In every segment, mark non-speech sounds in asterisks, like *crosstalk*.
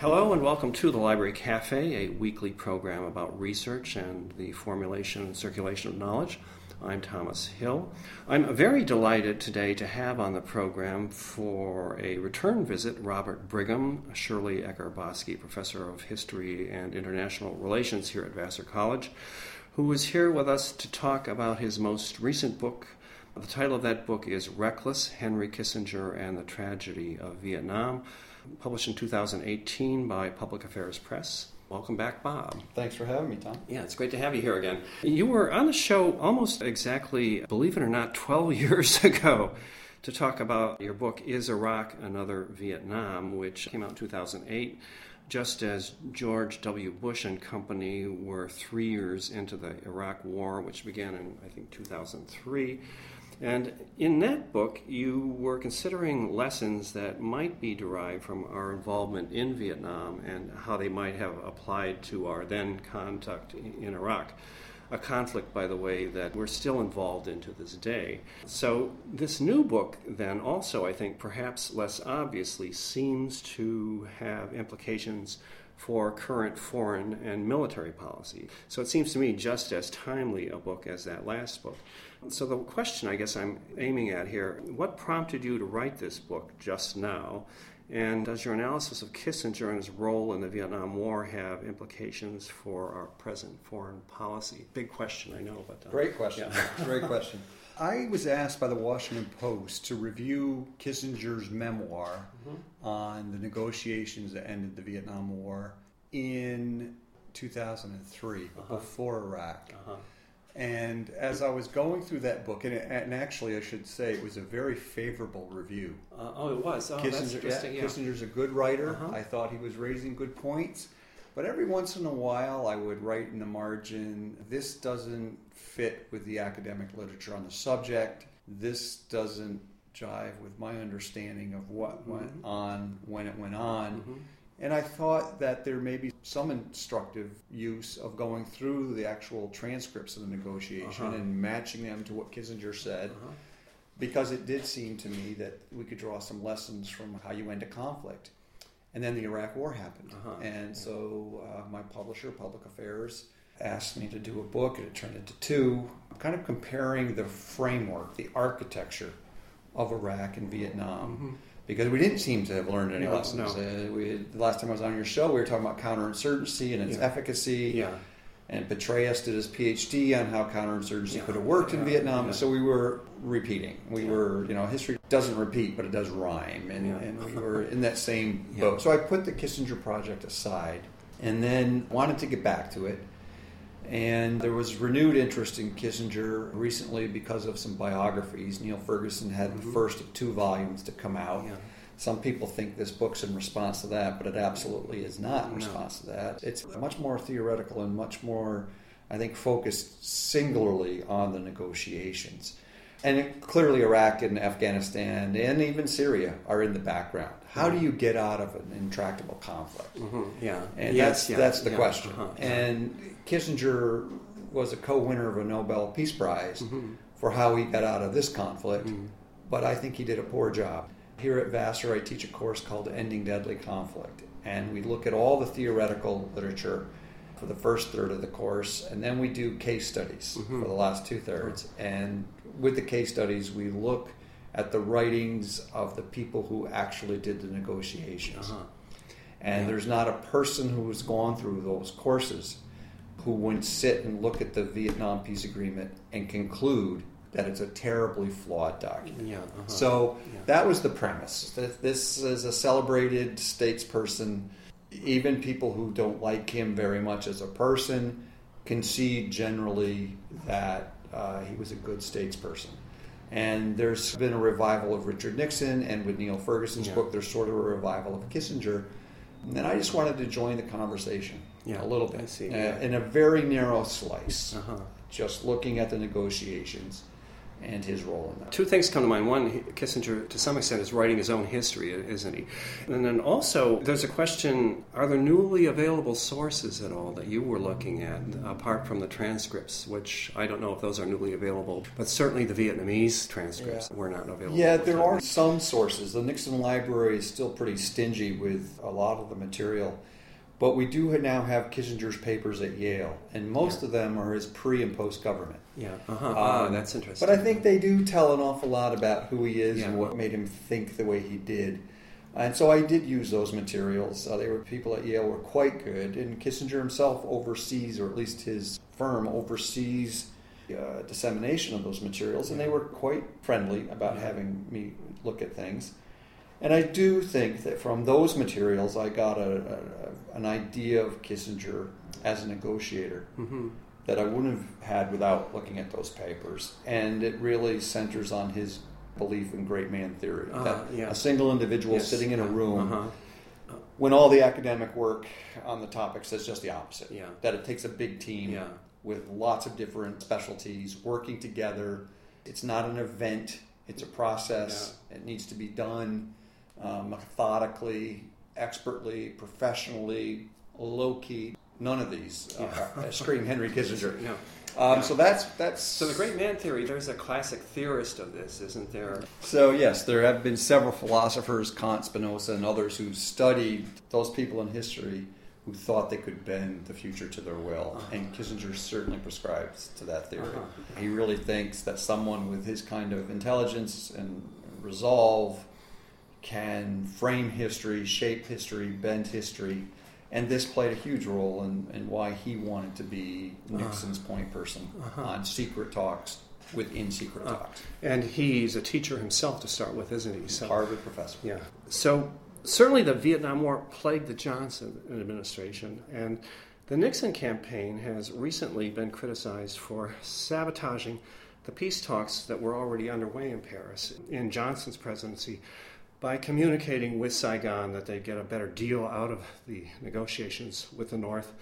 Hello and welcome to the Library Cafe, a weekly program about research and the formulation and circulation of knowledge. I'm Thomas Hill. I'm very delighted today to have on the program for a return visit Robert Brigham, Shirley Ecker Boskey, professor of history and international relations here at Vassar College, who is here with us to talk about his most recent book. The title of that book is Reckless Henry Kissinger and the Tragedy of Vietnam, published in 2018 by Public Affairs Press. Welcome back, Bob. Thanks for having me, Tom. Yeah, it's great to have you here again. You were on the show almost exactly, believe it or not, 12 *laughs* years ago to talk about your book, Is Iraq Another Vietnam, which came out in 2008, just as George W. Bush and company were three years into the Iraq War, which began in, I think, 2003. And in that book, you were considering lessons that might be derived from our involvement in Vietnam and how they might have applied to our then conduct in Iraq. A conflict, by the way, that we're still involved in to this day. So, this new book, then, also, I think, perhaps less obviously, seems to have implications for current foreign and military policy. So, it seems to me just as timely a book as that last book. So, the question I guess I'm aiming at here what prompted you to write this book just now? And does your analysis of Kissinger and his role in the Vietnam War have implications for our present foreign policy? Big question, I know. But, uh, Great question. Yeah. Great question. *laughs* I was asked by the Washington Post to review Kissinger's memoir mm-hmm. on the negotiations that ended the Vietnam War in 2003, uh-huh. before Iraq. Uh-huh. And as I was going through that book, and, and actually, I should say, it was a very favorable review. Uh, oh, it was. Oh, Kissinger, that's interesting. Yeah, yeah. Kissinger's a good writer. Uh-huh. I thought he was raising good points. But every once in a while, I would write in the margin, this doesn't fit with the academic literature on the subject. This doesn't jive with my understanding of what mm-hmm. went on when it went on. Mm-hmm. And I thought that there may be some instructive use of going through the actual transcripts of the negotiation uh-huh. and matching them to what Kissinger said, uh-huh. because it did seem to me that we could draw some lessons from how you end a conflict. And then the Iraq War happened. Uh-huh. And so uh, my publisher, Public Affairs, asked me to do a book, and it turned into two, kind of comparing the framework, the architecture of Iraq and Vietnam. Mm-hmm because we didn't seem to have learned any no, lessons. No. Uh, we, the last time I was on your show, we were talking about counterinsurgency and its yeah. efficacy. Yeah. And Petraeus did his PhD on how counterinsurgency yeah. could have worked in Vietnam. So we were repeating. We were, you know, history doesn't repeat, but it does rhyme. And, and we were *laughs* in that same boat. So I put the Kissinger project aside and then wanted to get back to it and there was renewed interest in Kissinger recently because of some biographies. Niall Ferguson had mm-hmm. the first of two volumes to come out. Yeah. Some people think this book's in response to that, but it absolutely is not in response no. to that. It's much more theoretical and much more, I think, focused singularly on the negotiations. And it, clearly, Iraq and Afghanistan and even Syria are in the background. How do you get out of an intractable conflict? Mm-hmm. Yeah, and yes, that's yeah. that's the yeah. question. Uh-huh. And Kissinger was a co-winner of a Nobel Peace Prize mm-hmm. for how he got out of this conflict, mm-hmm. but I think he did a poor job. Here at Vassar, I teach a course called Ending Deadly Conflict, and we look at all the theoretical literature for the first third of the course, and then we do case studies mm-hmm. for the last two thirds. And with the case studies, we look at the writings of the people who actually did the negotiations. Uh-huh. And yeah. there's not a person who has gone through those courses who wouldn't sit and look at the Vietnam peace agreement and conclude that it's a terribly flawed document. Yeah, uh-huh. So yeah. that was the premise. This is a celebrated statesperson. Even people who don't like him very much as a person concede generally that uh, he was a good statesperson. And there's been a revival of Richard Nixon, and with Niall Ferguson's yeah. book, there's sort of a revival of Kissinger. And I just wanted to join the conversation yeah, a little bit see, uh, in a very narrow slice, uh-huh. just looking at the negotiations. And his role in that. Two things come to mind. One, Kissinger, to some extent, is writing his own history, isn't he? And then also, there's a question are there newly available sources at all that you were looking at, apart from the transcripts, which I don't know if those are newly available, but certainly the Vietnamese transcripts yeah. were not available. Yeah, there are some sources. The Nixon Library is still pretty stingy with a lot of the material. But we do now have Kissinger's papers at Yale, and most yeah. of them are his pre and post government. Yeah, uh-huh. Ah, um, that's interesting. But I think they do tell an awful lot about who he is yeah. and what made him think the way he did. And so I did use those materials. Uh, they were people at Yale were quite good, and Kissinger himself oversees, or at least his firm oversees, uh, dissemination of those materials, and they were quite friendly about yeah. having me look at things. And I do think that from those materials, I got a, a an idea of Kissinger as a negotiator mm-hmm. that I wouldn't have had without looking at those papers. And it really centers on his belief in great man theory uh, that yeah. a single individual yes. sitting in a room. Uh-huh. When all the academic work on the topic says just the opposite, yeah. that it takes a big team yeah. with lots of different specialties working together. It's not an event; it's a process. It needs to be done um, methodically, expertly, professionally, low key. None of these uh, yeah. *laughs* scream Henry Kissinger. No. Um, so that's that's so the great man theory. There's a classic theorist of this, isn't there? So yes, there have been several philosophers, Kant, Spinoza, and others who studied those people in history who thought they could bend the future to their will. Uh-huh. And Kissinger certainly prescribes to that theory. Uh-huh. He really thinks that someone with his kind of intelligence and resolve can frame history, shape history, bend history, and this played a huge role in, in why he wanted to be uh-huh. Nixon's uh-huh. point person uh-huh. on secret talks within secret uh, talks. And he's a teacher himself to start with, isn't he? So, Harvard professor. Yeah. So certainly the Vietnam War plagued the Johnson administration, and the Nixon campaign has recently been criticized for sabotaging the peace talks that were already underway in Paris in Johnson's presidency by communicating with Saigon that they'd get a better deal out of the negotiations with the North,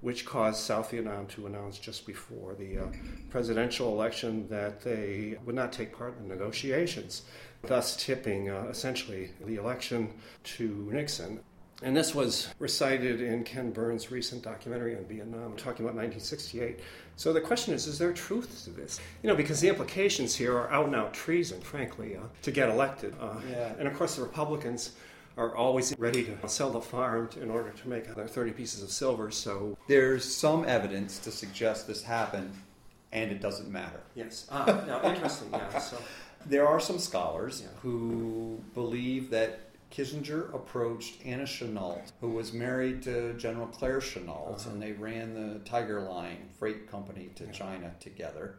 which caused South Vietnam to announce just before the uh, presidential election that they would not take part in the negotiations, thus tipping uh, essentially the election to Nixon. And this was recited in Ken Burns' recent documentary on Vietnam, talking about 1968. So the question is, is there truth to this? You know, because the implications here are out and out treason, frankly, uh, to get elected. Uh, yeah. And of course, the Republicans are always ready to sell the farm in order to make their 30 pieces of silver. So there's some evidence to suggest this happened, and it doesn't matter. Yes. Ah, now, interesting. Yeah. So. *laughs* There are some scholars yeah. who believe that Kissinger approached Anna Chennault, who was married to General Claire Chennault, uh-huh. and they ran the Tiger Line freight company to yeah. China together.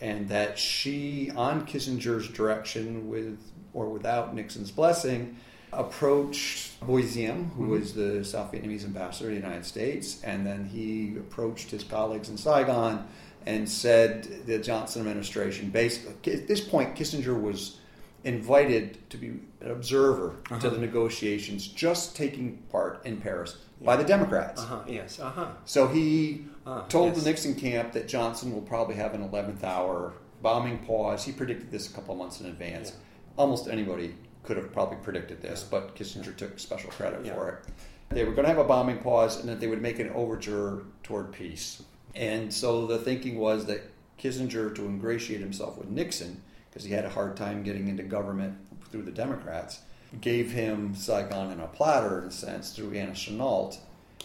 And that she, on Kissinger's direction, with or without Nixon's blessing, approached Diem, who mm-hmm. was the South Vietnamese ambassador to the United States, and then he approached his colleagues in Saigon and said the Johnson administration basically at this point Kissinger was invited to be an observer uh-huh. to the negotiations just taking part in Paris yeah. by the Democrats. Uh-huh. Yes. Uh-huh. So he uh, told yes. the Nixon camp that Johnson will probably have an 11th hour bombing pause. He predicted this a couple of months in advance. Yeah. Almost anybody could have probably predicted this, yeah. but Kissinger took special credit for it. They were going to have a bombing pause and that they would make an overture toward peace. And so the thinking was that Kissinger, to ingratiate himself with Nixon, because he had a hard time getting into government through the Democrats, gave him Saigon in a platter, in a sense, through Anna Chennault.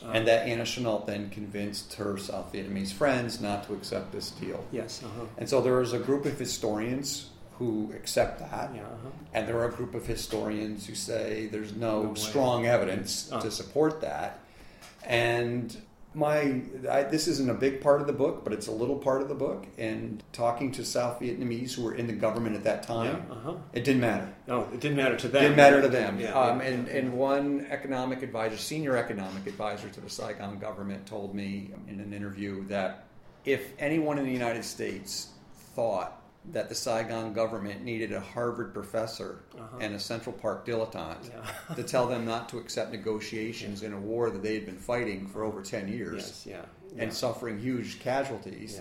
Uh, and that Anna Chennault then convinced her South Vietnamese friends not to accept this deal. Yes. Uh-huh. And so there is a group of historians who accept that, yeah, uh-huh. and there are a group of historians who say there's no, no strong evidence uh. to support that. And my I, this isn't a big part of the book, but it's a little part of the book. And talking to South Vietnamese who were in the government at that time, yeah, uh-huh. it didn't matter. No, it didn't matter to them. It didn't matter to them. Yeah, um, yeah. And and one economic advisor, senior economic advisor to the Saigon government, told me in an interview that if anyone in the United States thought that the Saigon government needed a Harvard professor uh-huh. and a Central Park dilettante yeah. to tell them *laughs* not to accept negotiations in a war that they had been fighting for over 10 years yes, yeah, yeah. and suffering huge casualties.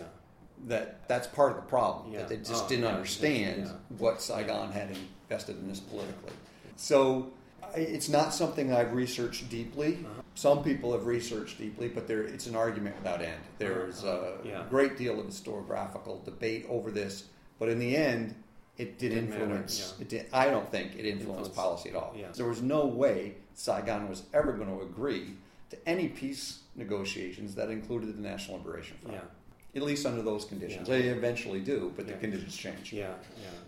that that's part of the problem Yeah. that they just Oh, didn't yeah, understand yeah. what Saigon had invested in this politically. So I- it's not something I've researched deeply. Uh-huh. Some people have researched deeply, but there it's an argument without end. There's a Uh-huh. Yeah. great deal of historiographical debate over this, but in the end, it did Didn't matter, influence. yeah. It did, I don't think it influenced Influence. policy at all. Yeah. There was no way Saigon was ever going to agree to any peace negotiations that included the National Liberation Front. Yeah. At least under those conditions. Yeah. They eventually do, but Yeah. the conditions change. Yeah,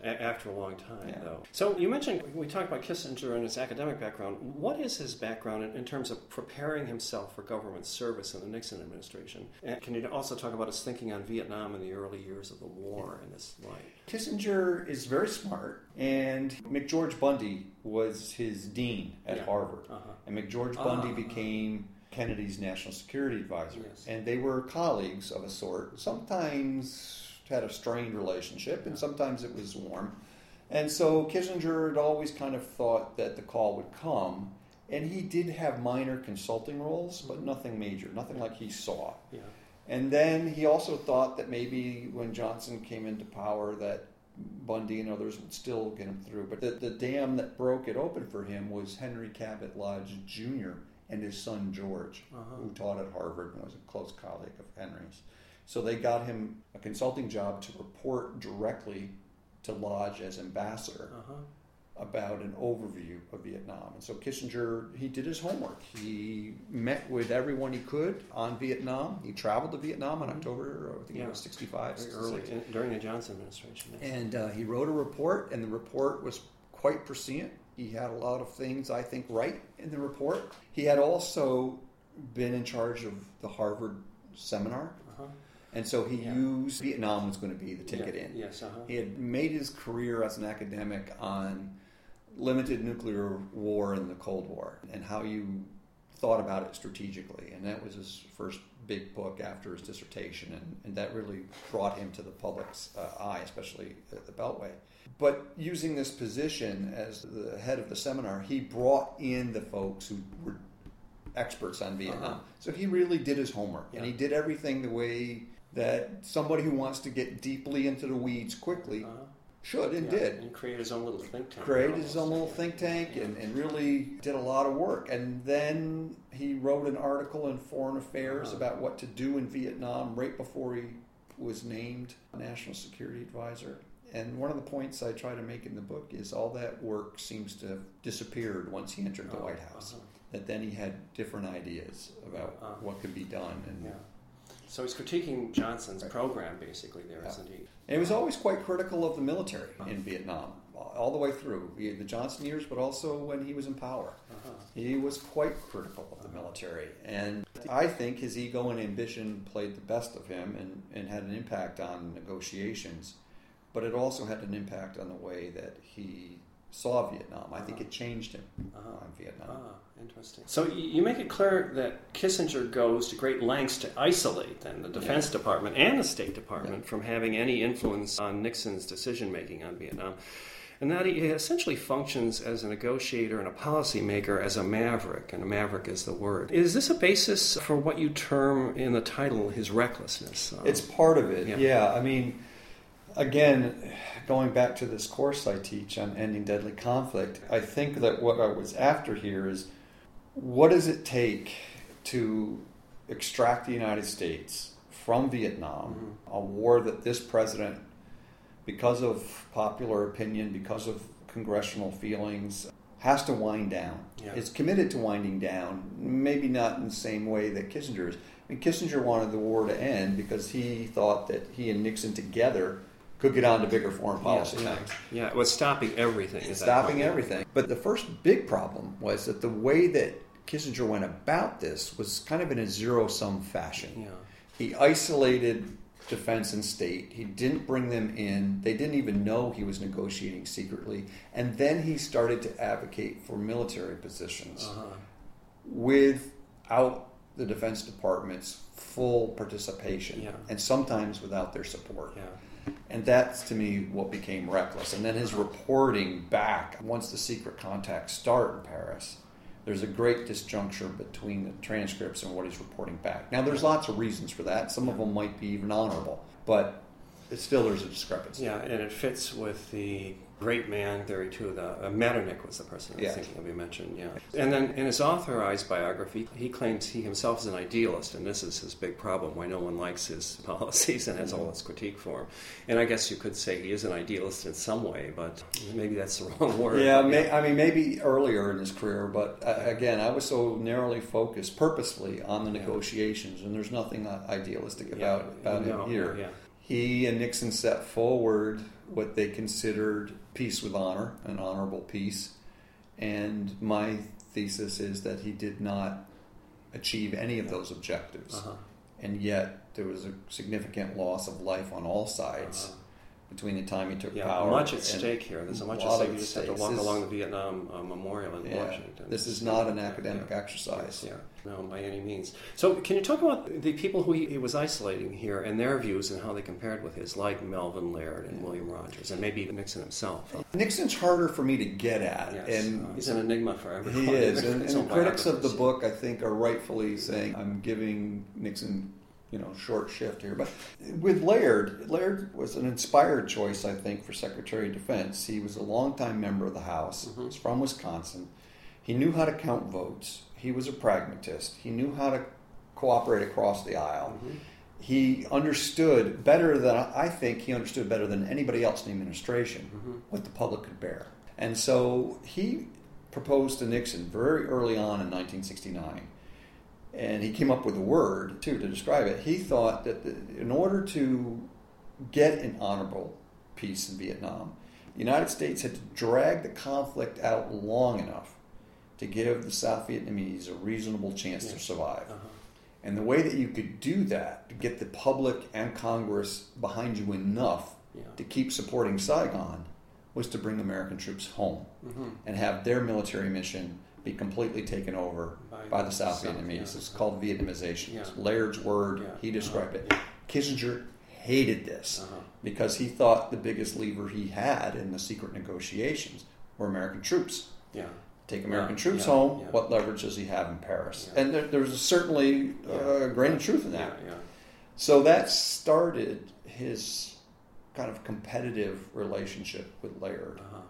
yeah. A- after a long time, Yeah. though. So you mentioned we talked about Kissinger and his academic background. What is his background in, in terms of preparing himself for government service in the Nixon administration? And can you also talk about his thinking on Vietnam in the early years of the war in this light? Kissinger is very smart, and McGeorge Bundy was his dean at. Harvard. Uh-huh. And McGeorge. Bundy became Kennedy's national security advisor. Yes. And they were colleagues of a sort. Sometimes had a strained relationship, and sometimes it was warm. And so Kissinger had always kind of thought that the call would come. And he did have minor consulting roles, but mm-hmm. nothing major, nothing like he saw. Yeah. And then he also thought that maybe when Johnson came into power, that Bundy and others would still get him through. But the, the dam that broke it open for him was Henry Cabot Lodge Jr. and his son George, Uh-huh. who taught at Harvard and was a close colleague of Henry's. So they got him a consulting job to report directly to Lodge as ambassador Uh-huh. about an overview of Vietnam. And so Kissinger, he did his homework. He met with everyone he could on Vietnam. He traveled to Vietnam in October, I think Yeah. it was 65, Very early in, during the Johnson administration. yes. And uh, he wrote a report, and the report was quite prescient. He had a lot of things, I think, right in the report. He had also been in charge of the Harvard seminar, Uh-huh. and so he Yeah. used Vietnam was going to be the ticket Yeah. in. Yes. Uh-huh. He had made his career as an academic on limited nuclear war in the Cold War and how you thought about it strategically. And that was his first big book after his dissertation. And, and that really brought him to the public's uh, eye, especially at the Beltway. But using this position as the head of the seminar, he brought in the folks who were experts on Vietnam. Uh-huh. So he really did his homework. And he did everything the way that somebody who wants to get deeply into the weeds quickly Uh-huh. Should and Yeah. did. And create his own little think tank. Created his own little think tank and, and really did a lot of work. And then he wrote an article in Foreign Affairs Uh-huh. about what to do in Vietnam right before he was named National Security Advisor. And one of the points I try to make in the book is all that work seems to have disappeared once he entered the Oh, White House. uh-huh. That then he had different ideas about Uh-huh. what could be done. And Yeah. So he's critiquing Johnson's Right. program, basically, there, Yeah. not he? And he was always quite critical of the military in Vietnam, all the way through the Johnson years, but also when he was in power. Uh-huh. He was quite critical of the military. And I think his ego and ambition played the best of him and, and had an impact on negotiations, but it also had an impact on the way that he saw Vietnam. I think it changed him Uh-huh. on Vietnam. Interesting. So you make it clear that Kissinger goes to great lengths to isolate then the Defense Department and the State Department from having any influence on Nixon's decision making on Vietnam. And that he essentially functions as a negotiator and a policymaker as a maverick, and a maverick is the word. Is this a basis for what you term in the title his recklessness? Um, It's part of it, Yeah. yeah. I mean, again, going back to this course I teach on ending deadly conflict, I think that what I was after here is what does it take to extract the United States from Vietnam, mm-hmm. a war that this president, because of popular opinion, because of congressional feelings, has to wind down. Yeah. Is committed to winding down, maybe not in the same way that Kissinger is. I mean, Kissinger wanted the war to end because he thought that he and Nixon together could get on to bigger foreign policy yeah, things yeah, it was stopping everything. stopping everything. But the first big problem was that the way that Kissinger went about this was kind of in a zero sum fashion. Yeah. He isolated defense and state. He didn't bring them in. They didn't even know he was negotiating secretly. And then he started to advocate for military positions Uh-huh. without the Defense Department's full participation Yeah. and sometimes without their support. Yeah. And that's to me what became reckless. And then his reporting back once the secret contacts start in Paris, there's a great disjuncture between the transcripts and what he's reporting back. Now, there's lots of reasons for that. Some of them might be even honorable, but it still there's a discrepancy. Yeah, and it fits with the great man theory too. The uh, Metternich was the person I was Yeah. thinking of. You mentioned, yeah. And then in his authorized biography, he claims he himself is an idealist, and this is his big problem: why no one likes his *laughs* policies and has all this critique for him. And I guess you could say he is an idealist in some way, but maybe that's the *laughs* wrong word. Yeah, may, I mean, maybe earlier in his career, but uh, again, I was so narrowly focused purposely on the negotiations, and there's nothing uh, idealistic about, about no, him here. He and Nixon set forward what they considered peace with honor, an honorable peace, and my thesis is that he did not achieve any of those objectives, Uh-huh. and yet there was a significant loss of life on all sides Uh-huh. Between the time he took power, Yeah, power. much at stake here. There's a much at lot stake. You just have to walk This- along the Vietnam uh, Memorial in Yeah, Washington. this is not an academic yeah. exercise. Yeah, no, by any means. So, can you talk about the people who he, he was isolating here and their views and how they compared with his, like Melvin Laird and William Rogers, and maybe even Nixon himself? Nixon's harder for me to get at, Yes, and uh, he's an enigma for everyone. He is, and, *laughs* and His the own critics of the book, I think, are rightfully saying I'm giving Nixon, you know, short shift here. But with Laird, Laird was an inspired choice, I think, for Secretary of Defense. He was a longtime member of the House. Mm-hmm. He's from Wisconsin. He knew how to count votes. He was a pragmatist. He knew how to cooperate across the aisle. Mm-hmm. He understood better than I think he understood better than anybody else in the administration Mm-hmm. what the public could bear. And so he proposed to Nixon very early on in 1969, and he came up with a word too to describe it. He thought that the, in order to get an honorable peace in Vietnam, the United States had to drag the conflict out long enough to give the South Vietnamese a reasonable chance to survive. Uh-huh. And the way that you could do that, to get the public and Congress behind you enough Yeah. to keep supporting Saigon, was to bring American troops home Mhm. and have their military mission be completely taken over By the South South, Vietnamese. yeah. It's called Vietnamization. Yeah. It's Laird's word. Yeah. He described Uh-huh. it. Kissinger hated this Uh-huh. because he thought the biggest lever he had in the secret negotiations were American troops. Yeah. Take American troops home. What leverage does he have in Paris? And there, there's certainly uh, a grain of truth in that. So that started his kind of competitive relationship with Laird. Uh-huh.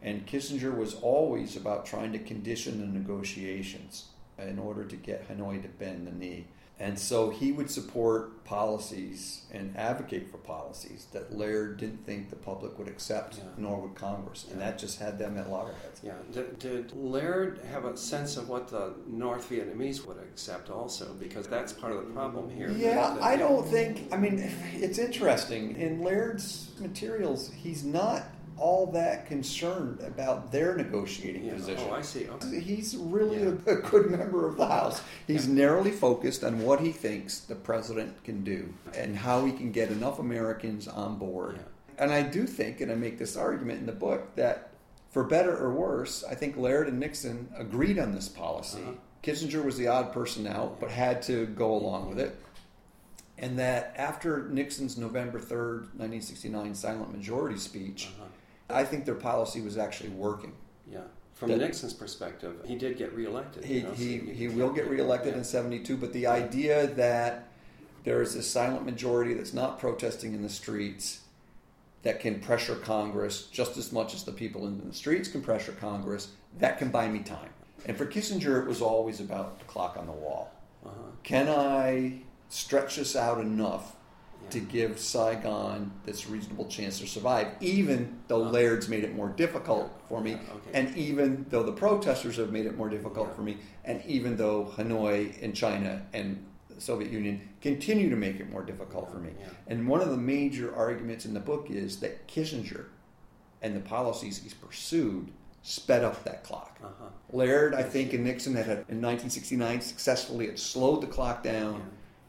And Kissinger was always about trying to condition the negotiations in order to get Hanoi to bend the knee. And so he would support policies and advocate for policies that Laird didn't think the public would accept, Yeah. nor would Congress. And Yeah. that just had them at loggerheads. Yeah. Did, did Laird have a sense of what the North Vietnamese would accept also? Because that's part of the problem here. Yeah, I don't think. I mean, it's interesting. In Laird's materials, he's not all that concerned about their negotiating Yeah. position. Oh, I see. Okay. He's really Yeah. a, good member of the House. He's narrowly focused on what he thinks the president can do and how he can get enough Americans on board. Yeah. And I do think, and I make this argument in the book, that for better or worse, I think Laird and Nixon agreed on this policy. Uh-huh. Kissinger was the odd person out, but had to go along with it. And that after Nixon's November 3rd, 1969 silent majority speech, Uh-huh. I think their policy was actually working. Yeah. From That- Nixon's perspective, he did get reelected. He, you know, so he, he will get reelected yeah. in 72, but the idea that there is a silent majority that's not protesting in the streets that can pressure Congress just as much as the people in the streets can pressure Congress, that can buy me time. And for Kissinger, it was always about the clock on the wall. Uh-huh. Can I stretch this out enough Yeah. to give Saigon this reasonable chance to survive, even though Uh-huh. Laird's made it more difficult Yeah. for me, okay. and even though the protesters have made it more difficult for me, and even though Hanoi and China and the Soviet Union continue to make it more difficult for me. And one of the major arguments in the book is that Kissinger and the policies he's pursued sped up that clock. Uh-huh. Laird, I think, and Nixon had, had in 1969 successfully had slowed the clock down.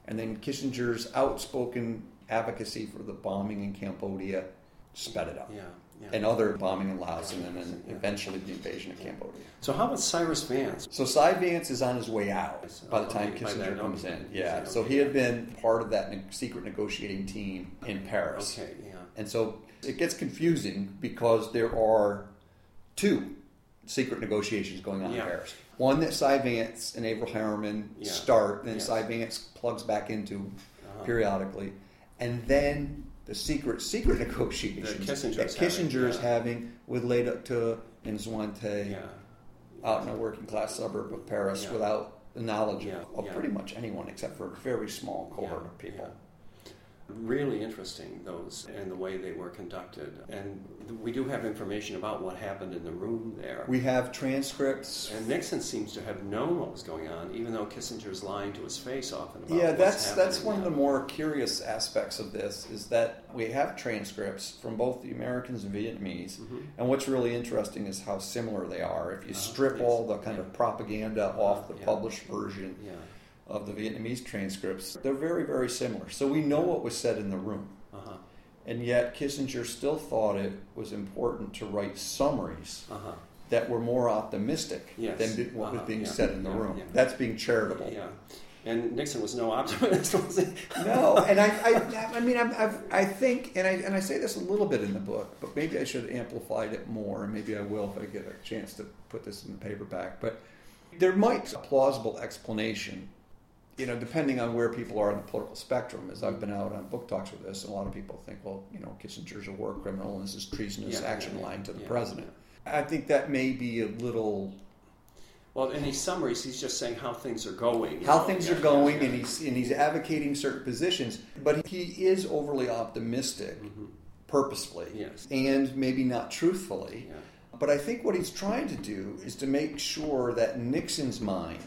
And then Kissinger's outspoken advocacy for the bombing in Cambodia sped it up, Yeah. Yeah. and other bombing in Laos, and then Yeah. eventually the invasion of Cambodia. so how about Cyrus Vance? So Cy Vance is on his way out by the time okay, Kissinger comes in. Yeah, Okay. so he had been part of that ne- secret negotiating team in Paris. Okay. Yeah. And so it gets confusing because there are two secret negotiations going on Yeah. in Paris. One that Cy Vance and Averell Harriman Yeah. start, and then Yes. Cy Vance plugs back into Uh-huh. periodically, and then the secret secret *laughs* negotiations Kissinger's that having, Kissinger is yeah. having with Leduc and Xuan Thuy out in a working class suburb of Paris without the knowledge of yeah. pretty much anyone except for a very small cohort of people. Really interesting, those, and the way they were conducted. And we do have information about what happened in the room there. We have transcripts. and Nixon seems to have known what was going on, even though Kissinger's lying to his face often about Yeah, that's that's one of the more curious aspects of this is that we have transcripts from both the Americans and Vietnamese, Mhm. and what's really interesting is how similar they are. If you Uh-huh, strip yes, all the kind yeah. of propaganda off the yeah. published version Yeah. Of the Vietnamese transcripts, they're very very similar. So we know what was said in the room. Uh-huh. And yet Kissinger still thought it was important to write summaries Uh-huh. that were more optimistic Yes. than what was Uh-huh. being Yeah. said in the Yeah. room. Yeah. That's being charitable. Yeah. And Nixon was no optimist, *laughs* was he? No, and I, I, I mean, I've, I think, and I, and I say this a little bit in the book, but maybe I should have amplified it more, and maybe I will if I get a chance to put this in the paperback. But there might be a plausible explanation, you know, depending on where people are on the political spectrum. As I've been out on book talks with this, and a lot of people think, well, you know, Kissinger's a war criminal, and this is treasonous Yeah, action yeah, lying to the yeah, president. I think that may be a little Well, in these summaries, he's just saying how things are going. how know? things are going, and he's and he's advocating certain positions, but he is overly optimistic, Mhm. purposefully, Yes. and maybe not truthfully. But I think what he's trying to do is to make sure that Nixon's mind,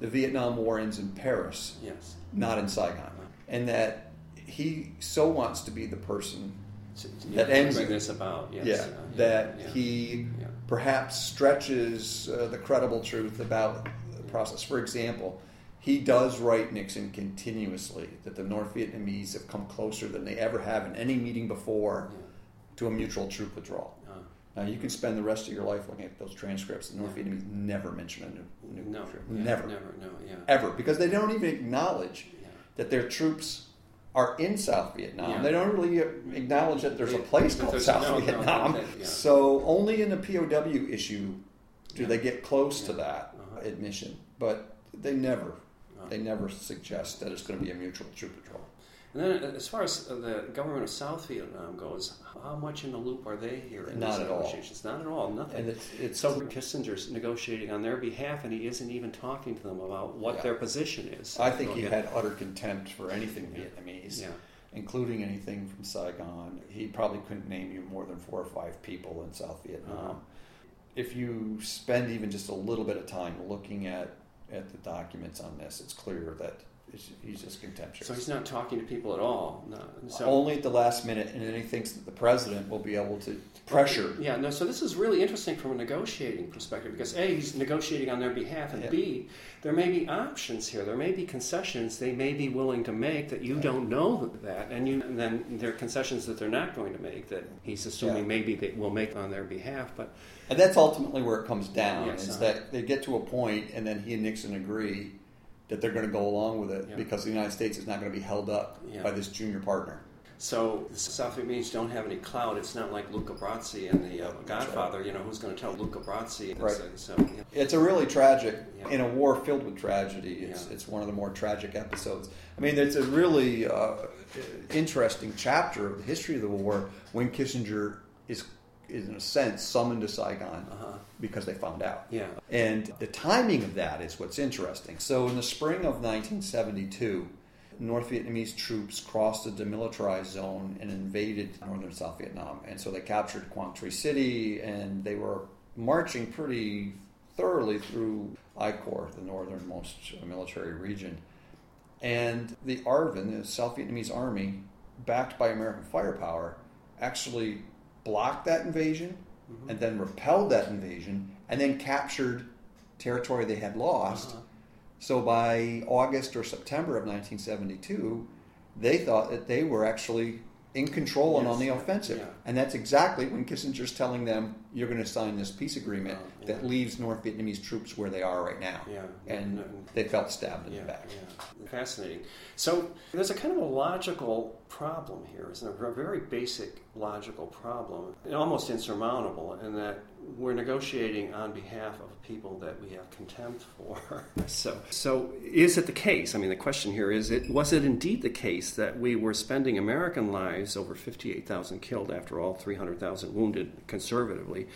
the Vietnam War ends in Paris, Yes. not in Saigon, and that he so wants to be the person, So, That ends bring it. this about. Yes. yeah, uh, yeah, that yeah. he Yeah. perhaps stretches uh, the credible truth about the process. For example, he does write Nixon continuously that the North Vietnamese have come closer than they ever have in any meeting before to a mutual troop withdrawal. Uh, Now you can spend the rest of your life looking at those transcripts. The North Yeah. Vietnamese never mention a new, new no. yeah, never, Never. No. Yeah. ever, because they don't even acknowledge Yeah. that their troops are in South Vietnam. They don't really acknowledge that there's a place called there's- South no, no, Vietnam. yeah. So only in the POW issue do they get close to that Uh-huh. admission, but they never, Uh-huh. they never suggest that it's going to be a mutual troop withdrawal. And then, uh, as far as uh, the government of South Vietnam goes, how much in the loop are they here in Not these at all. negotiations? Not at all. Nothing. And it's it's so Kissinger's negotiating on their behalf, and he isn't even talking to them about what Yeah. their position is. I think he had utter contempt for anything Yeah. Vietnamese. Yeah. including anything from Saigon. He probably couldn't name you more than four or five people in South Vietnam. Uh-huh. If you spend even just a little bit of time looking at, at the documents on this, it's clear that he's just contemptuous. So he's not talking to people at all. No. So, Only at the last minute, and then he thinks that the president will be able to pressure. Yeah, no, so this is really interesting from a negotiating perspective because A, he's negotiating on their behalf, and Yeah. B, there may be options here. There may be concessions they may be willing to make that you don't know that, and, you, and then there are concessions that they're not going to make that he's assuming Yeah. maybe they will make on their behalf. But And that's ultimately where it comes down, Yes, is uh-huh. that they get to a point, and then he and Nixon agree that they're going to go along with it Yeah. because the United States is not going to be held up Yeah. by this junior partner. So the South Vietnamese don't have any clout. It's not like Luca Brasi and the uh, Godfather. You know, who's going to tell Luca Brasi? Right. So, so, yeah. It's a really tragic, in a war filled with tragedy. It's, it's one of the more tragic episodes. I mean, it's a really uh, interesting chapter of the history of the war when Kissinger is, is in a sense, summoned to Saigon Uh-huh. because they found out. Yeah. And the timing of that is what's interesting. So, in the spring of 1972, North Vietnamese troops crossed the demilitarized zone and invaded northern South Vietnam. And so they captured Quang Tri City and they were marching pretty thoroughly through I Corps, the northernmost military region. And the ARVN, the South Vietnamese army, backed by American firepower, actually blocked that invasion Mm-hmm. and then repelled that invasion and then captured territory they had lost. Uh-huh. So by August or September of 1972, they thought that they were actually in control and on the offensive. Yeah. And that's exactly when Kissinger's telling them, you're going to sign this peace agreement Oh, yeah. that leaves North Vietnamese troops where they are right now. Yeah. And No, they felt stabbed in the back. yeah. Fascinating. So there's a kind of a logical problem here, isn't there? A very basic logical problem, and almost insurmountable, in that we're negotiating on behalf of people that we have contempt for. *laughs* so, so is it the case? I mean, the question here is: it was it indeed the case that we were spending American lives, over 58,000 killed, after all, 300,000 wounded, conservatively,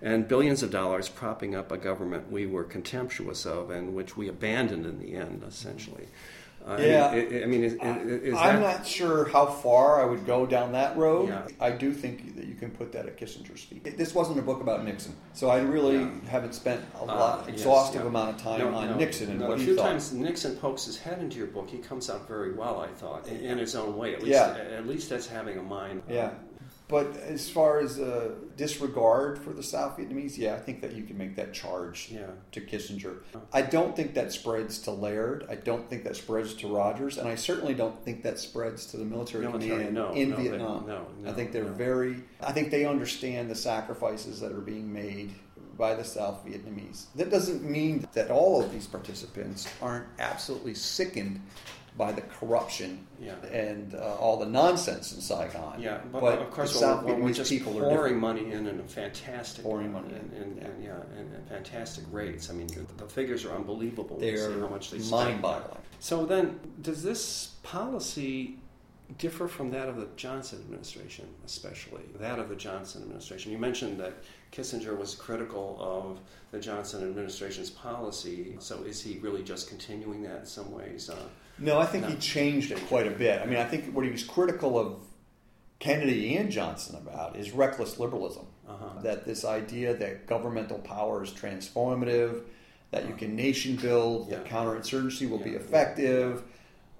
and billions of dollars propping up a government we were contemptuous of and which we abandoned in the end, essentially? Uh, Yeah. I mean, I- I mean, is, is, is I'm that not sure how far I would go down that road. Yeah. I do think that you can put that at Kissinger's feet. This wasn't a book about Nixon, so I really Yeah. haven't spent a Uh, lot, yes, exhaustive yeah. amount of time No, on no, Nixon and no, what a few times Nixon pokes his head into your book. He comes out very well, I thought, in, in his own way. At least, Yeah. at least as having a mind. Yeah. But as far as uh, disregard for the South Vietnamese, yeah, I think that you can make that charge Yeah. to Kissinger. I don't think that spreads to Laird. I don't think that spreads to Rogers, and I certainly don't think that spreads to the military, Military, command no, in no, they- Vietnam. no, no, I think they're no. very. I think they understand the sacrifices that are being made by the South Vietnamese. That doesn't mean that all of these participants aren't absolutely sickened by the corruption Yeah. and uh, all the nonsense in Saigon. Yeah, but, But of course, South we're Vietnamese just people are pouring money in and fantastic Pouring money and, in, and, yeah. and, yeah, and, and fantastic rates. I mean, the, the figures are unbelievable. They're how much they mind-boggling. So then, does this policy differ from that of the Johnson administration, especially that of the Johnson administration? You mentioned that Kissinger was critical of the Johnson administration's policy. So is he really just continuing that in some ways? Uh, No, I think No. he changed it quite a bit. I mean, I think what he was critical of Kennedy and Johnson about is reckless liberalism. Uh-huh. That this idea that governmental power is transformative, that you can nation build, that counterinsurgency will be Yeah. effective.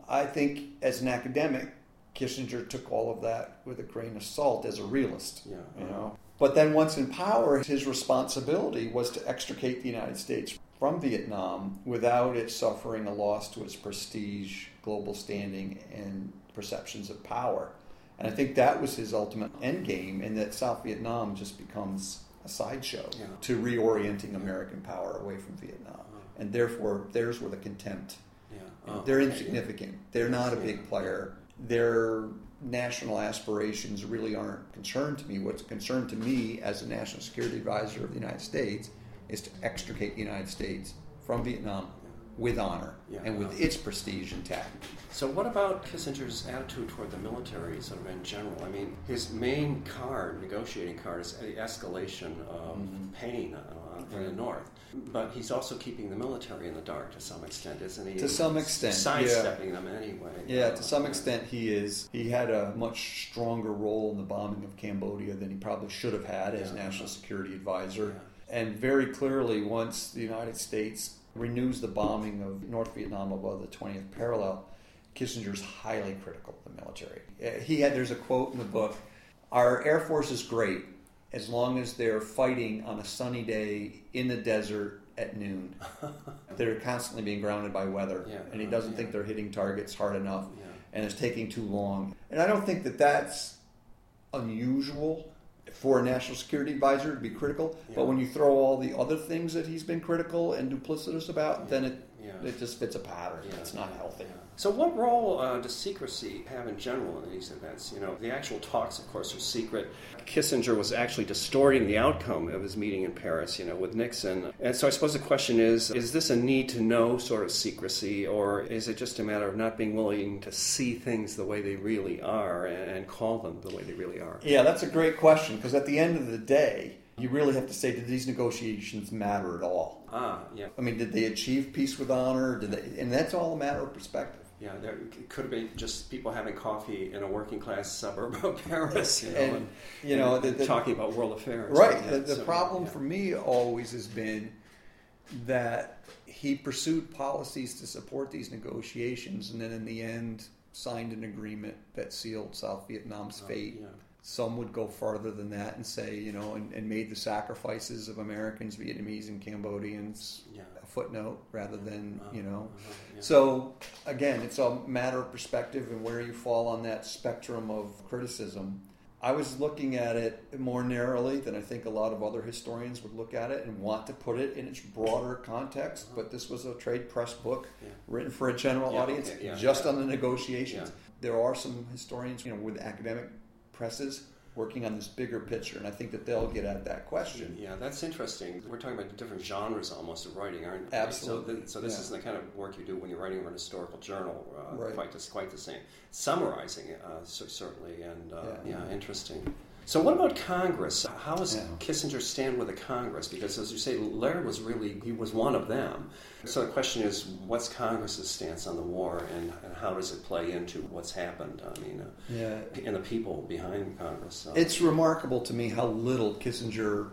I think as an academic, Kissinger took all of that with a grain of salt as a realist. Yeah. You know. But then once in power, his responsibility was to extricate the United States from Vietnam without it suffering a loss to its prestige, global standing, and perceptions of power. And I think that was his ultimate end game, and that South Vietnam just becomes a sideshow Yeah. to reorienting American power away from Vietnam. Uh-huh. And therefore, there's where the contempt. yeah. Oh, They're okay, insignificant. They're not a big player. Their national aspirations really aren't concerned to me. What's concerned to me as a national security advisor of the United States is to extricate the United States from Vietnam with honor Yeah. and with its prestige intact. So, what about Kissinger's attitude toward the military, sort of in general? I mean, his main card, negotiating card, is the escalation of pain uh, in the North. But he's also keeping the military in the dark to some extent, isn't he? To some extent, sidestepping them anyway. Yeah, Uh, to some extent he is. He had a much stronger role in the bombing of Cambodia than he probably should have had as Yeah. national security advisor. And very clearly, once the United States renews the bombing of North Vietnam above the 20th parallel, Kissinger's highly critical of the military. Uh, He had there's a quote in the book: "Our air force is great as long as they're fighting on a sunny day in the desert at noon. *laughs* they're constantly being grounded by weather, Yeah. and he doesn't Yeah. think they're hitting targets hard enough, Yeah. and it's taking too long. And I don't think that that's unusual for a national security advisor to be critical. Yeah. But when you throw all the other things that he's been critical and duplicitous about, then it Yeah. it just fits a pattern. Yeah, it's not healthy. yeah. So, what role uh, does secrecy have in general in these events? You know, the actual talks, of course, are secret. Kissinger was actually distorting the outcome of his meeting in Paris, you know, with Nixon. And so, I suppose the question is: Is this a need to know sort of secrecy, or is it just a matter of not being willing to see things the way they really are and, and call them the way they really are? Yeah, that's a great question because at the end of the day, you really have to say, did these negotiations matter at all? Ah, yeah. I mean, did they achieve peace with honor? Did they? And that's all a matter of perspective. Yeah, there it could have been just people having coffee in a working class suburb of *laughs* Paris, you know, And, you know, and the- the- talking about world affairs. Right. The, the so, problem yeah. for me always has been that he pursued policies to support these negotiations and then in the end signed an agreement that sealed South Vietnam's Oh, fate. yeah. Some would go farther than that and say, you know, and, and made the sacrifices of Americans, Vietnamese, and Cambodians Yeah. a footnote rather than, you know. Uh-huh, yeah. So, again, it's a matter of perspective and where you fall on that spectrum of criticism. I was looking at it more narrowly than I think a lot of other historians would look at it and want to put it in its broader context. But this was a trade press book Yeah. written for a general Yeah, audience, okay, yeah, just on the negotiations. There are some historians, you know, with academic presses working on this bigger picture, and I think that they'll get at that question. Yeah, that's interesting. We're talking about different genres almost of writing, aren't we? Absolutely. So, th- so this Yeah. is the kind of work you do when you're writing for an historical journal. Uh, Right. Quite, the, quite the same. Summarizing uh, cer- certainly, and uh, Yeah. yeah. interesting. So, what about Congress? How does Yeah. Kissinger stand with the Congress? Because, as you say, Laird was really he was one of them. So the question is, what's Congress's stance on the war, and, and how does it play into what's happened? I mean, uh, Yeah, and the people behind Congress. Uh, it's remarkable to me how little Kissinger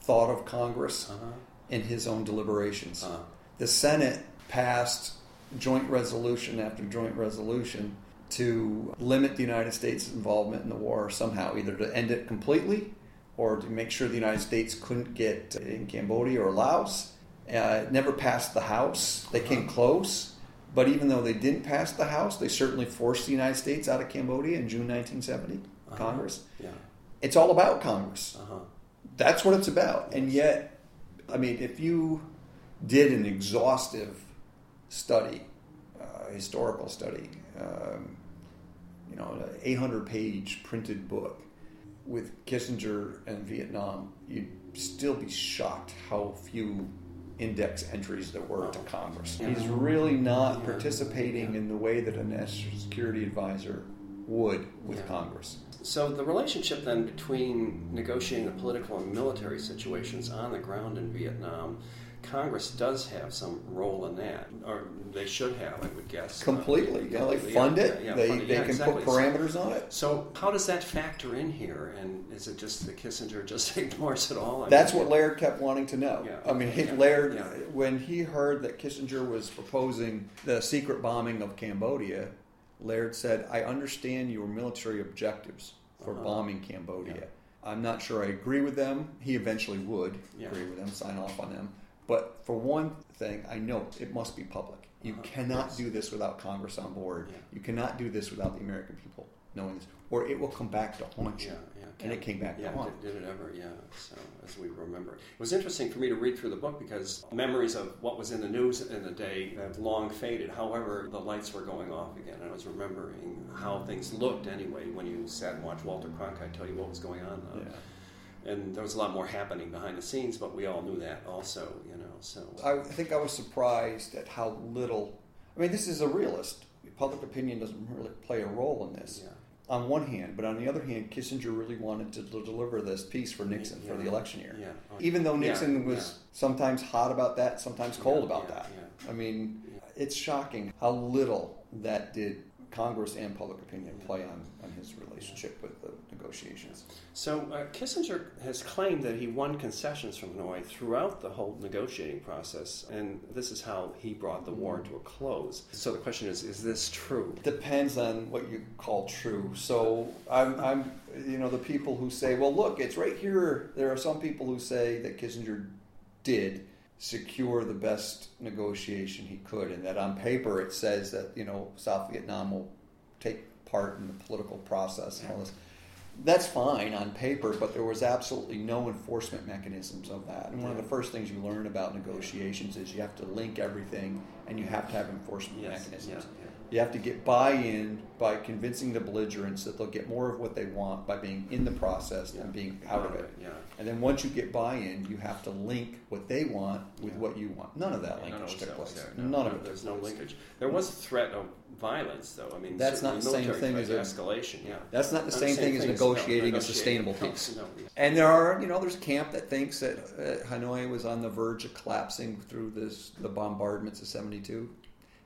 thought of Congress uh-huh. in his own deliberations. Uh, the Senate passed joint resolution after joint resolution to limit the United States' involvement in the war somehow, either to end it completely or to make sure the United States couldn't get in Cambodia or Laos. Uh, it never passed the House. They came close, but even though they didn't pass the House, they certainly forced the United States out of Cambodia in June 1970. Uh-huh. Congress. yeah. It's all about Congress. Uh-huh. That's what it's about. And yet, I mean, if you did an exhaustive study, uh, historical study, um, you know, an 800 page printed book with Kissinger and Vietnam, you'd still be shocked how few index entries there were to Congress. He's really not participating in the way that a national security advisor would with Yeah. Congress. So the relationship then between negotiating the political and military situations on the ground in Vietnam, Congress does have some role in that, or they should have, I would guess. Completely. Yeah, they fund yeah, it. yeah, they fund it, they can exactly. put parameters on it. So how does that factor in here? And is it just that Kissinger just *laughs* ignores it all? I That's mean, what Laird kept wanting to know. Yeah, I mean, he- Laird, when he heard that Kissinger was proposing the secret bombing of Cambodia, Laird said, I understand your military objectives for Uh-huh. bombing Cambodia. I'm not sure I agree with them. He eventually would agree with them, sign off on them. But for one thing, I know it must be public. You Uh-huh. cannot Yes. do this without Congress on board. Yeah. You cannot do this without the American people knowing this, or it will come back to haunt you. Yeah, yeah. And it came back to haunt. did, did it ever? Yeah. So as we remember, it was interesting for me to read through the book because memories of what was in the news in the day have long faded. However, the lights were going off again, and I was remembering how things looked anyway when you sat and watched Walter Cronkite tell you what was going on. Yeah. And there was a lot more happening behind the scenes, but we all knew that also, you know. So I think I was surprised at how little. I mean, this is a realist. Public opinion doesn't really play a role in this. yeah, On one hand, but on the other hand, Kissinger really wanted to deliver this piece for Nixon for the election year. yeah. Oh, Even though Yeah, Nixon was yeah. sometimes hot about that, sometimes cold Yeah, about yeah, that. yeah. I mean, Yeah. it's shocking how little that did Congress and public opinion play on, on his relationship with the negotiations. So uh, Kissinger has claimed that he won concessions from Hanoi throughout the whole negotiating process, and this is how he brought the war to a close. So the question is: Is this true? depends on what you call true. So I'm, I'm, you know, the people who say, well, look, it's right here. There are some people who say that Kissinger did secure the best negotiation he could, and that on paper it says that you know South Vietnam will take part in the political process and all this. That's fine on paper, but there was absolutely no enforcement mechanisms of that. And one of the first things you learn about negotiations is you have to link everything, and you have to have enforcement Yes, mechanisms. yeah. You have to get buy-in by convincing the belligerents that they'll get more of what they want by being in the process than being out of it. Yeah. And then once you get buy-in, you have to link what they want with Yeah. what you want. None of that None linkage took place. there. None of it. There's took no place. linkage. There was a threat of violence, though. I mean, That's not the same thing as escalation. Yeah. That's not the Not same thing as no, negotiating a sustainable No, peace. no. And there are, you know, there's a camp that thinks that uh, Hanoi was on the verge of collapsing through this the bombardments of '72.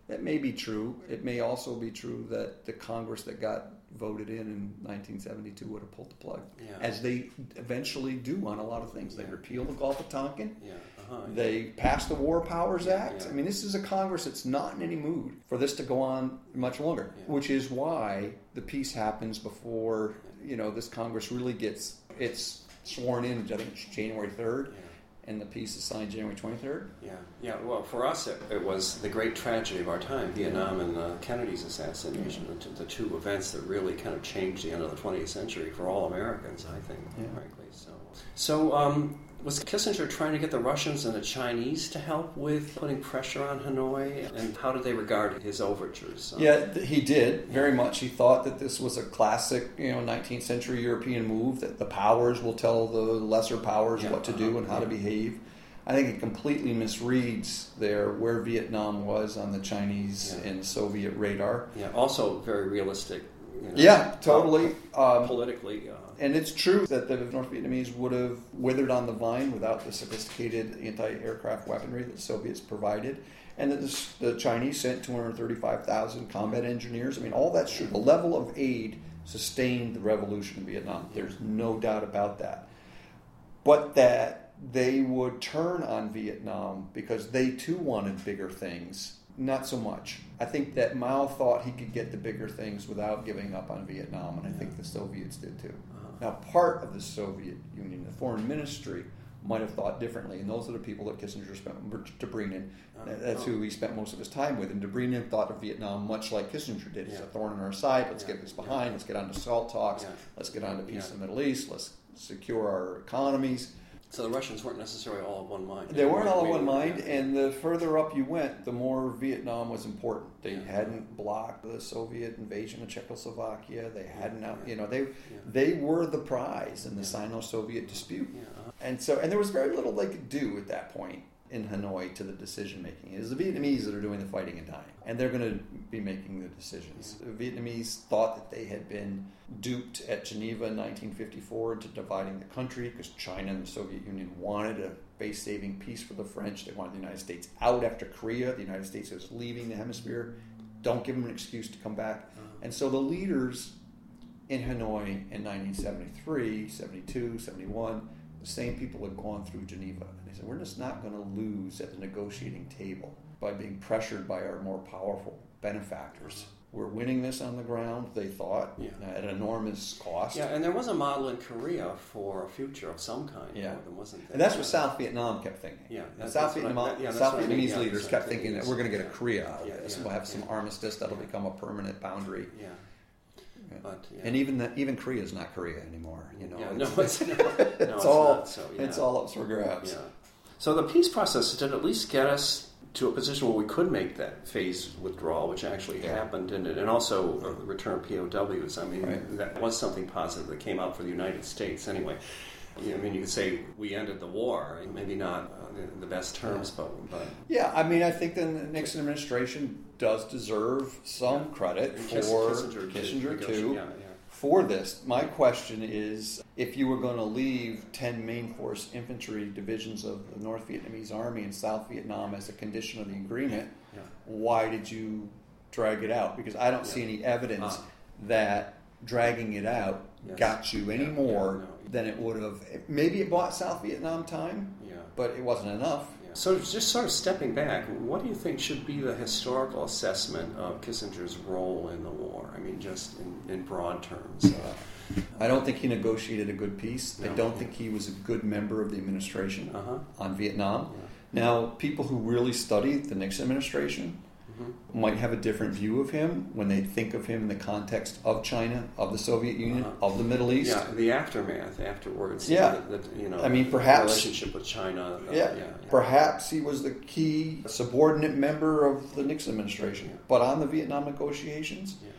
That may be true. It may also be true that the Congress that got voted in in 1972 would have pulled the plug, Yeah. as they eventually do on a lot of things. They Yeah. repeal the Gulf of Tonkin. Yeah. Uh-huh. They pass the War Powers Act. I mean, this is a Congress that's not in any mood for this to go on much longer, which is why the peace happens before you know this Congress really gets it's sworn in. I think it's January third, Yeah. And the peace is signed January 23rd. Yeah, yeah. Well, for us, it, it was the great tragedy of our time, Vietnam and uh, Kennedy's assassination, yeah. the, the, two events that really kind of changed the end of the 20th century for all Americans, I think, yeah. frankly. So, so um, was Kissinger trying to get the Russians and the Chinese to help with putting pressure on Hanoi? And how did they regard his overtures? Um, yeah, he did very much. He thought that this was a classic, you know, 19th century European move that the powers will tell the lesser powers yeah, what to do uh-huh, and how yeah. to behave. I think it completely misreads there where Vietnam was on the Chinese yeah. and Soviet radar. Yeah, also very realistic. You know, yeah, totally. Um, politically. Uh, and it's true that the North Vietnamese would have withered on the vine without the sophisticated anti-aircraft weaponry that the Soviets provided, and that the, the Chinese sent 235,000 combat engineers. I mean, all that's true. The level of aid sustained the revolution in Vietnam. There's no doubt about that. But that they would turn on Vietnam because they too wanted bigger things, not so much. I think that Mao thought he could get the bigger things without giving up on Vietnam, and I think the Soviets did too. Now, part of the Soviet Union, the foreign ministry, might have thought differently, and those are the people that Kissinger spent. Dobrynin, uh, that's who he spent most of his time with. And Dobrynin thought of Vietnam much like Kissinger did. It's a thorn in our side. Let's yeah. get this behind. Yeah. Let's get on to SALT talks. Yeah. Let's get on to peace in the Middle East. Let's secure our economies. So the Russians weren't necessarily all of one mind. They weren't all of one mind, and the further up you went, the more Vietnam was important. They yeah. hadn't blocked the Soviet invasion of Czechoslovakia. They hadn't, yeah. you know, they yeah. they were the prize in the Sino-Soviet dispute, and so and there was very little they could do at that point in Hanoi to the decision making. It is the Vietnamese that are doing the fighting and dying, and they're going to be making the decisions. The Vietnamese thought that they had been duped at Geneva in 1954 into dividing the country because China and the Soviet Union wanted a face saving peace for the French. They wanted the United States out after Korea. The United States was leaving the hemisphere. Don't give them an excuse to come back. Uh-huh. And so the leaders in Hanoi in 1973, 72, 71, the same people had gone through Geneva said, we're just not going to lose at the negotiating table by being pressured by our more powerful benefactors. We're winning this on the ground, they thought, yeah. at an enormous cost. Yeah, and there was a model in Korea for a future of some kind. Yeah, wasn't there? and that's what South Vietnam kept thinking. Yeah, South, Vietnam, I, yeah, South Vietnamese I mean. leaders kept thinking that we're going to get a Korea out of this. we'll have some armistice that'll become a permanent boundary. Yeah. But, yeah. And even the, even Korea is not Korea anymore. You know, yeah, no, it's, *laughs* no, no, it's, it's all so, yeah. it's all up for grabs. So the peace process did at least get us to a position where we could make that phase withdrawal, which actually yeah. happened, and, and also the return of POWs. I mean, right. that was something positive that came out for the United States anyway. I mean, you could say we ended the war, maybe not uh, the best terms, but, but yeah. I mean, I think the Nixon administration does deserve some yeah. credit and for Kissinger, Kissinger too. Yeah, for this. My question is if you were going to leave 10 main force infantry divisions of the North Vietnamese Army in South Vietnam as a condition of the agreement, yeah. why did you drag it out? Because I don't yeah. see any evidence uh. that dragging it out yes. got you any more no. than it would have. Maybe it bought South Vietnam time, but it wasn't enough. So, just sort of stepping back, what do you think should be the historical assessment of Kissinger's role in the war? I mean, just in, in broad terms. Uh, I don't think he negotiated a good peace. No. I don't think he was a good member of the administration uh-huh. on Vietnam. Yeah. Now, people who really study the Nixon administration mm-hmm. might have a different view of him when they think of him in the context of China, of the Soviet Union, uh-huh. of the Middle East. Yeah, the aftermath afterwards. Yeah, the, the, you know, I mean, perhaps relationship with China. Uh, yeah, yeah, perhaps he was the key subordinate member of the Nixon administration, yeah. but on the Vietnam negotiations, yeah.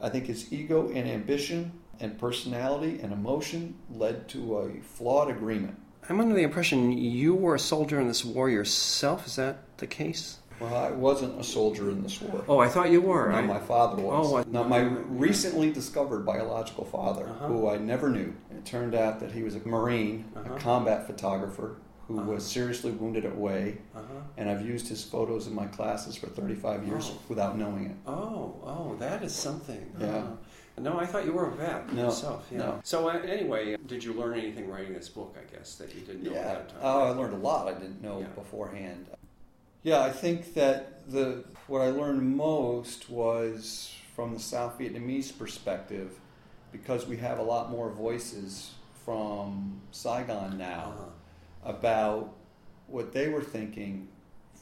I think his ego and ambition and personality and emotion led to a flawed agreement. I'm under the impression you were a soldier in this war yourself. Is that the case? Well, I wasn't a soldier in this war. Oh, I thought you were. No, I... my father was. Oh, I... now my recently discovered biological father, uh-huh. who I never knew. It turned out that he was a Marine, uh-huh. a combat photographer who uh-huh. was seriously wounded at Hue, uh-huh. and I've used his photos in my classes for 35 years oh. without knowing it. Oh, oh, that is something. Yeah. Uh-huh. No, I thought you were a vet no, yourself. Yeah. No. So uh, anyway, did you learn anything writing this book? I guess that you didn't know yeah. ahead of time. Oh, I learned a lot I didn't know yeah. beforehand. Yeah, I think that the what I learned most was from the South Vietnamese perspective, because we have a lot more voices from Saigon now uh-huh. about what they were thinking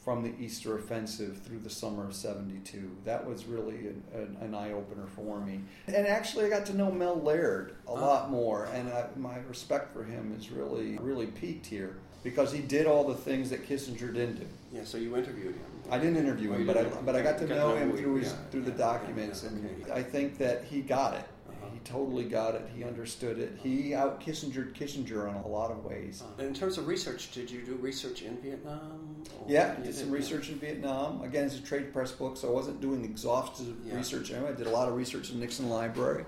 from the Easter offensive through the summer of 72. That was really an, an, an eye opener for me. And actually, I got to know Mel Laird a lot more, and I, my respect for him is really, really peaked here because he did all the things that Kissinger didn't do. Yeah, so you interviewed him. I didn't interview Oh, him, but I, but I got to know know him through his yeah, through the documents, yeah, and okay. I think that he got it. Uh-huh. He totally got it. He understood it. He out Kissinger Kissinger in a lot of ways. Uh, In terms of research, did you do research in Vietnam? or- Yeah, did some research in Vietnam. Again, it's a trade press book, so I wasn't doing exhaustive Yeah. research. Anyway, I did a lot of research in Nixon Library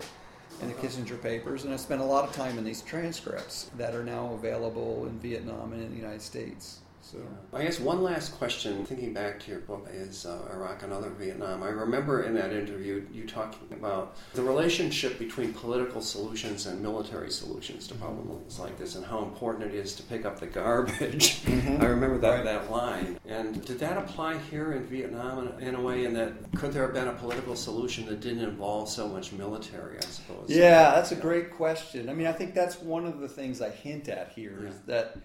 and the. Kissinger papers, and I spent a lot of time in these transcripts that are now available in Vietnam and in the United States. So. I guess one last question, thinking back to your book, is uh, Iraq Another Vietnam. I remember in that interview you talking about the relationship between political solutions and military solutions to problems like this and how important it is to pick up the garbage. *laughs* *laughs* I remember that, Right. that line. And did that apply here in Vietnam in, in a way in that could there have been a political solution that didn't involve so much military, I suppose? Yeah, that's a great question. I mean, I think that's one of the things I hint at here is Yeah. that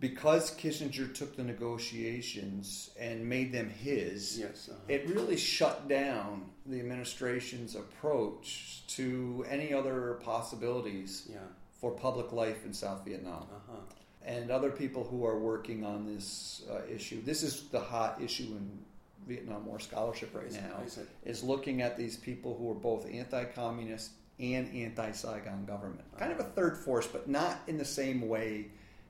because Kissinger took the negotiations and made them his, Yes. uh-huh. it really shut down the administration's approach to any other possibilities yeah. for public life in South Vietnam. Uh-huh. And other people who are working on this uh, issue, this is the hot issue in Vietnam War scholarship right Is now, is it- is looking at these people who are both anti-communist and anti-Saigon government. Kind of a third force, but not in the same way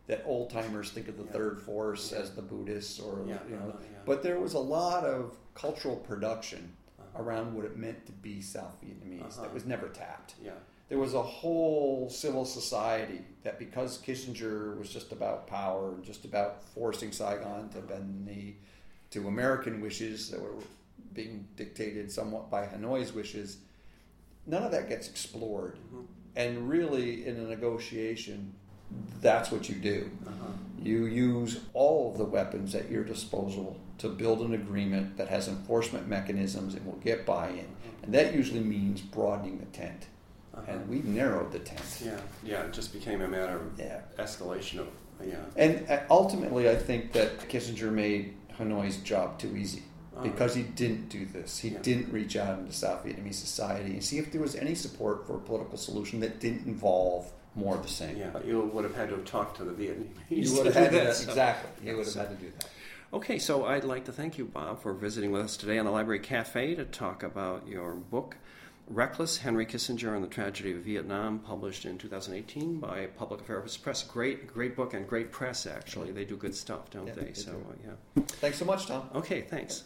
that old timers think of the Yeah. third force Yeah. as the Buddhists or Yeah, you know. uh-huh. But there was a lot of cultural production Uh-huh. around what it meant to be South Vietnamese Uh-huh. that was never tapped. Yeah. There was a whole civil society that because Kissinger was just about power and just about forcing Saigon to bend the knee to American wishes that were being dictated somewhat by Hanoi's wishes, none of that gets explored. Mhm. And really, in a negotiation, that's what you do. Uh-huh. You use all of the weapons at your disposal to build an agreement that has enforcement mechanisms and will get buy in. And that usually means broadening the tent. Uh-huh. And we've narrowed the tent. Yeah, yeah, it just became a matter of Yeah. escalation of, yeah. And uh, ultimately, I think that Kissinger made Hanoi's job too easy Oh. because he didn't do this. He Yeah. didn't reach out into South Vietnamese society and see if there was any support for a political solution that didn't involve more of the same. Yeah, you would have had to have talked to the Vietnamese. You would have had to, that, so- exactly. You would have so- had to do that. Okay, so I'd like to thank you, Bob, for visiting with us today on the Library Cafe to talk about your book, Reckless Henry Kissinger and the Tragedy of Vietnam, published in 2018 by Public Affairs Press. Great, great book and great press, actually. They do good stuff, don't Yeah, they? they So, do. yeah. Thanks so much, Tom. Okay, thanks.